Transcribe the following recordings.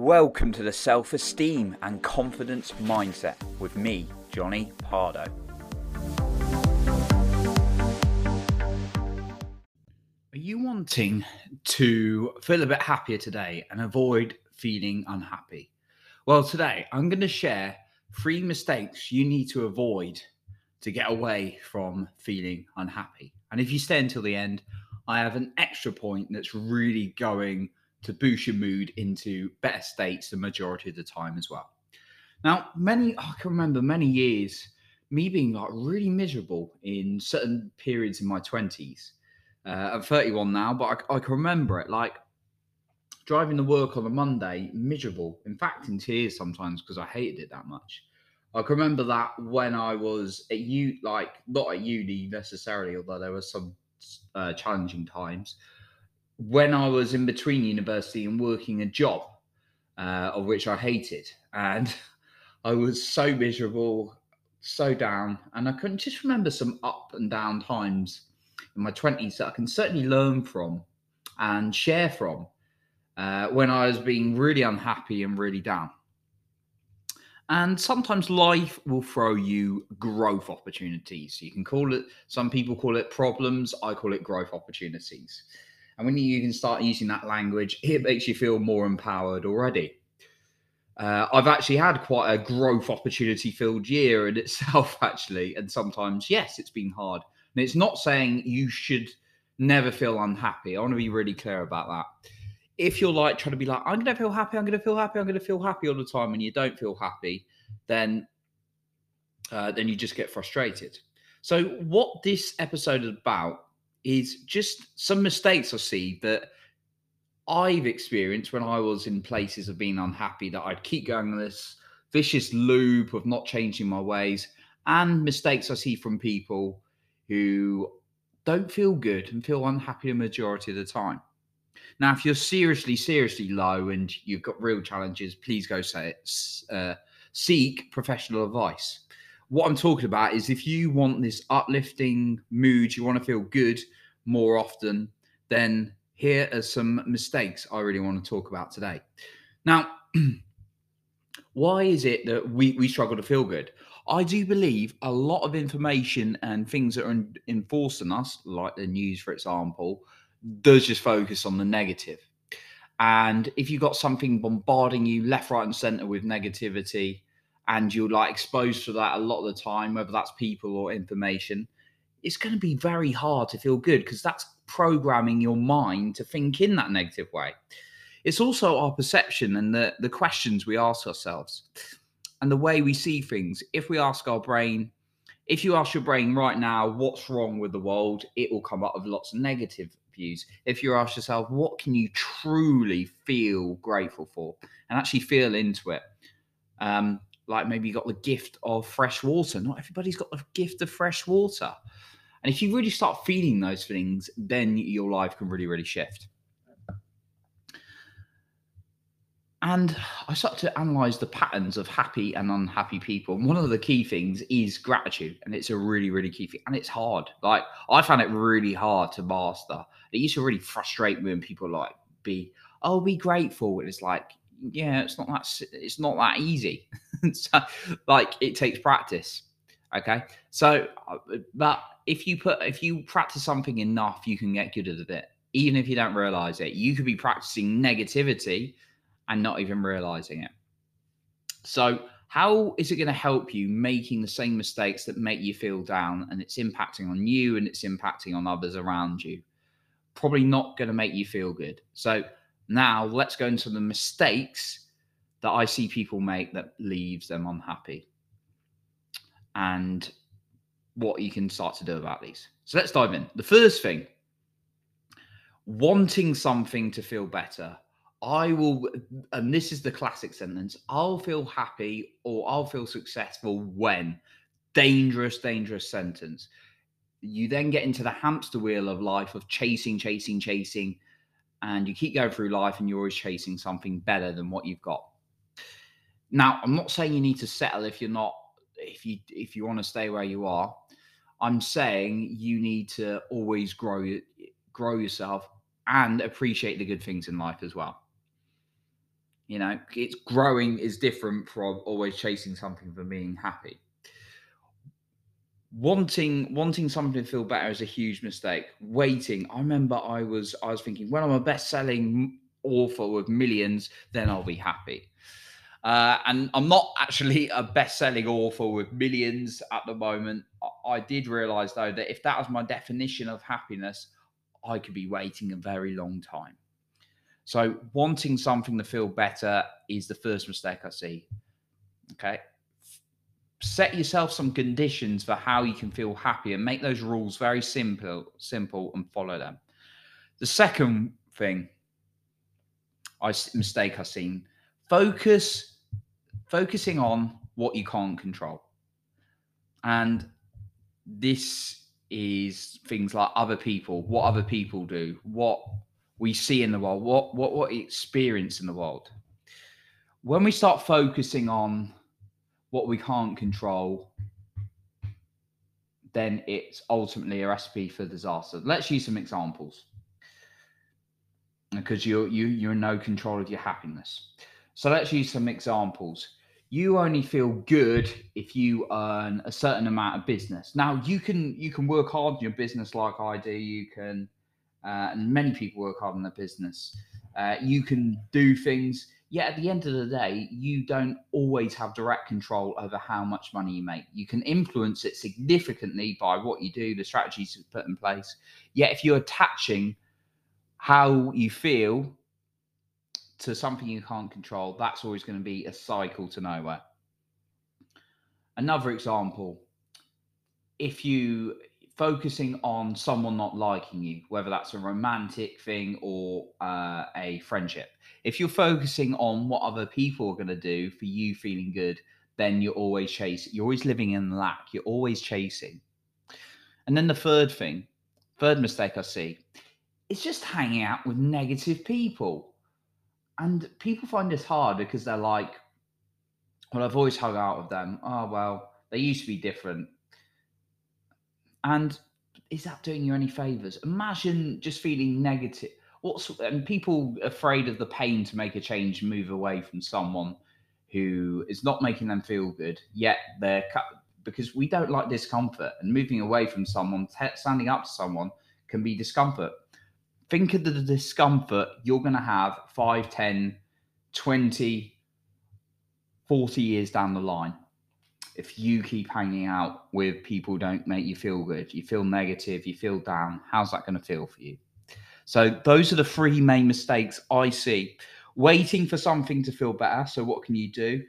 Welcome to the Self Esteem and Confidence Mindset with me, Jonny Pardoe. Are you wanting to feel a bit happier today and avoid feeling unhappy? Well, today I'm going to share three mistakes you need to avoid to get away from feeling unhappy. And if you stay until the end, I have an extra point that's really going to boost your mood into better states the majority of the time as well. Now, many I can remember many years me being like really miserable in certain periods in my 20s. Uh, I'm 31 now, but I, I can remember it like driving to work on a Monday, miserable, in fact, in tears sometimes because I hated it that much. I can remember that when I was at you, like not at uni necessarily, although there were some uh, challenging times when I was in between university and working a job, uh, of which I hated, and I was so miserable, so down, and I couldn't just remember some up and down times in my twenties that I can certainly learn from and share from uh, when I was being really unhappy and really down. And sometimes life will throw you growth opportunities. You can call it, some people call it problems. I call it growth opportunities. And when you can start using that language, it makes you feel more empowered already. Uh, I've actually had quite a growth opportunity filled year in itself, actually. And sometimes, yes, it's been hard. And it's not saying you should never feel unhappy. I want to be really clear about that. If you're like trying to be like, I'm going to feel happy, I'm going to feel happy, I'm going to feel happy all the time, and you don't feel happy, then uh, then you just get frustrated. So, what this episode is about is just some mistakes I see that I've experienced when I was in places of being unhappy that I'd keep going this vicious loop of not changing my ways and mistakes I see from people who don't feel good and feel unhappy the majority of the time. Now, if you're seriously, seriously low and you've got real challenges, please go say it. Uh, seek professional advice. What I'm talking about is if you want this uplifting mood, you want to feel good, more often, then here are some mistakes I really want to talk about today. Now, why is it that we, we struggle to feel good? I do believe a lot of information and things that are enforcing us, like the news, for example, does just focus on the negative. And if you've got something bombarding you left, right, and center with negativity, and you're like exposed to that a lot of the time, whether that's people or information, it's going to be very hard to feel good because that's programming your mind to think in that negative way. It's also our perception and the, the questions we ask ourselves and the way we see things. If we ask our brain, if you ask your brain right now, what's wrong with the world, it will come up with lots of negative views. If you ask yourself, what can you truly feel grateful for and actually feel into it? Um, like maybe you got the gift of fresh water. Not everybody's got the gift of fresh water. And if you really start feeling those things, then your life can really, really shift. And I start to analyze the patterns of happy and unhappy people. And one of the key things is gratitude. And it's a really, really key thing. And it's hard. Like I found it really hard to master. It used to really frustrate me when people like be, oh, be grateful. And it's like, yeah, it's not that it's not that easy. so, like it takes practice. Okay. So uh, but if you put if you practice something enough, you can get good at it, even if you don't realize it. You could be practicing negativity and not even realizing it. So, how is it going to help you making the same mistakes that make you feel down and it's impacting on you and it's impacting on others around you? Probably not going to make you feel good. So, now let's go into the mistakes that I see people make that leaves them unhappy. And what you can start to do about these. So let's dive in. The first thing wanting something to feel better. I will, and this is the classic sentence I'll feel happy or I'll feel successful when. Dangerous, dangerous sentence. You then get into the hamster wheel of life of chasing, chasing, chasing, and you keep going through life and you're always chasing something better than what you've got. Now, I'm not saying you need to settle if you're not, if you if you want to stay where you are. I'm saying you need to always grow grow yourself and appreciate the good things in life as well. You know, it's growing is different from always chasing something for being happy. Wanting wanting something to feel better is a huge mistake. Waiting. I remember I was I was thinking when I'm a best-selling author with millions, then I'll be happy. Uh, and I'm not actually a best-selling author with millions at the moment. I did realize though that if that was my definition of happiness, I could be waiting a very long time. So wanting something to feel better is the first mistake I see. Okay. Set yourself some conditions for how you can feel happy and make those rules very simple, simple and follow them. The second thing I mistake I've seen, focus focusing on what you can't control. And this is things like other people, what other people do, what we see in the world, what what what we experience in the world. When we start focusing on what we can't control, then it's ultimately a recipe for disaster. Let's use some examples. Because you're you you're in no control of your happiness. So let's use some examples you only feel good if you earn a certain amount of business. Now you can you can work hard in your business like I do. You can, uh, and many people work hard in their business. Uh, you can do things. Yet at the end of the day, you don't always have direct control over how much money you make. You can influence it significantly by what you do, the strategies you put in place. Yet if you're attaching how you feel to something you can't control, that's always going to be a cycle to nowhere. Another example, if you focusing on someone not liking you, whether that's a romantic thing or uh, a friendship, if you're focusing on what other people are going to do for you feeling good, then you're always chasing. You're always living in lack. You're always chasing. And then the third thing, third mistake I see, is just hanging out with negative people and people find this hard because they're like, well, I've always hung out with them. Oh, well, they used to be different. And is that doing you any favors? Imagine just feeling negative. What's and people afraid of the pain to make a change, move away from someone who is not making them feel good. Yet they're because we don't like discomfort, and moving away from someone, standing up to someone can be discomfort think of the discomfort you're going to have 5, 10, 20, 40 years down the line if you keep hanging out with people don't make you feel good, you feel negative, you feel down, how's that going to feel for you? So, those are the three main mistakes I see. Waiting for something to feel better. So, what can you do?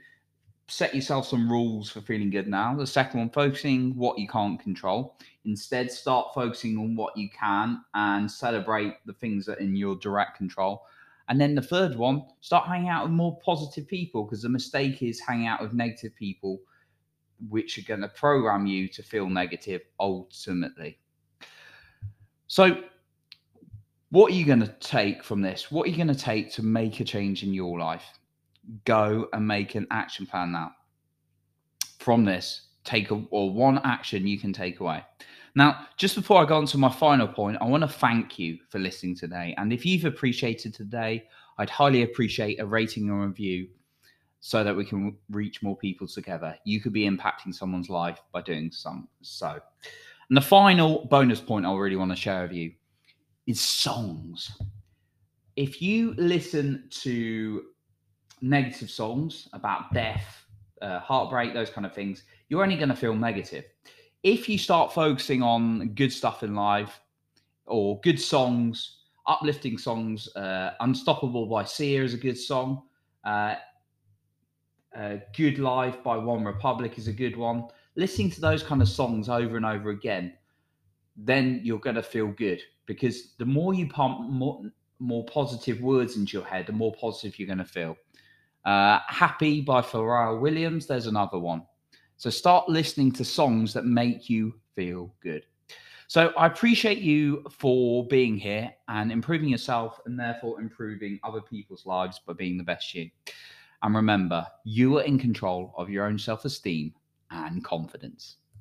Set yourself some rules for feeling good now. The second one, focusing what you can't control. Instead, start focusing on what you can and celebrate the things that are in your direct control. And then the third one, start hanging out with more positive people because the mistake is hanging out with negative people, which are going to program you to feel negative ultimately. So, what are you going to take from this? What are you going to take to make a change in your life? Go and make an action plan now. From this, take a or one action you can take away. Now, just before I go on to my final point, I want to thank you for listening today. And if you've appreciated today, I'd highly appreciate a rating or review so that we can reach more people together. You could be impacting someone's life by doing some so. And the final bonus point I really want to share with you is songs. If you listen to negative songs about death, uh, heartbreak, those kind of things, you're only going to feel negative. If you start focusing on good stuff in life or good songs, uplifting songs, uh, Unstoppable by Sia is a good song. Uh, uh, good Life by OneRepublic is a good one. Listening to those kind of songs over and over again, then you're going to feel good because the more you pump more, more positive words into your head, the more positive you're going to feel. Uh, Happy by Pharrell Williams, there's another one. So start listening to songs that make you feel good. So I appreciate you for being here and improving yourself and therefore improving other people's lives by being the best you. And remember, you are in control of your own self esteem and confidence.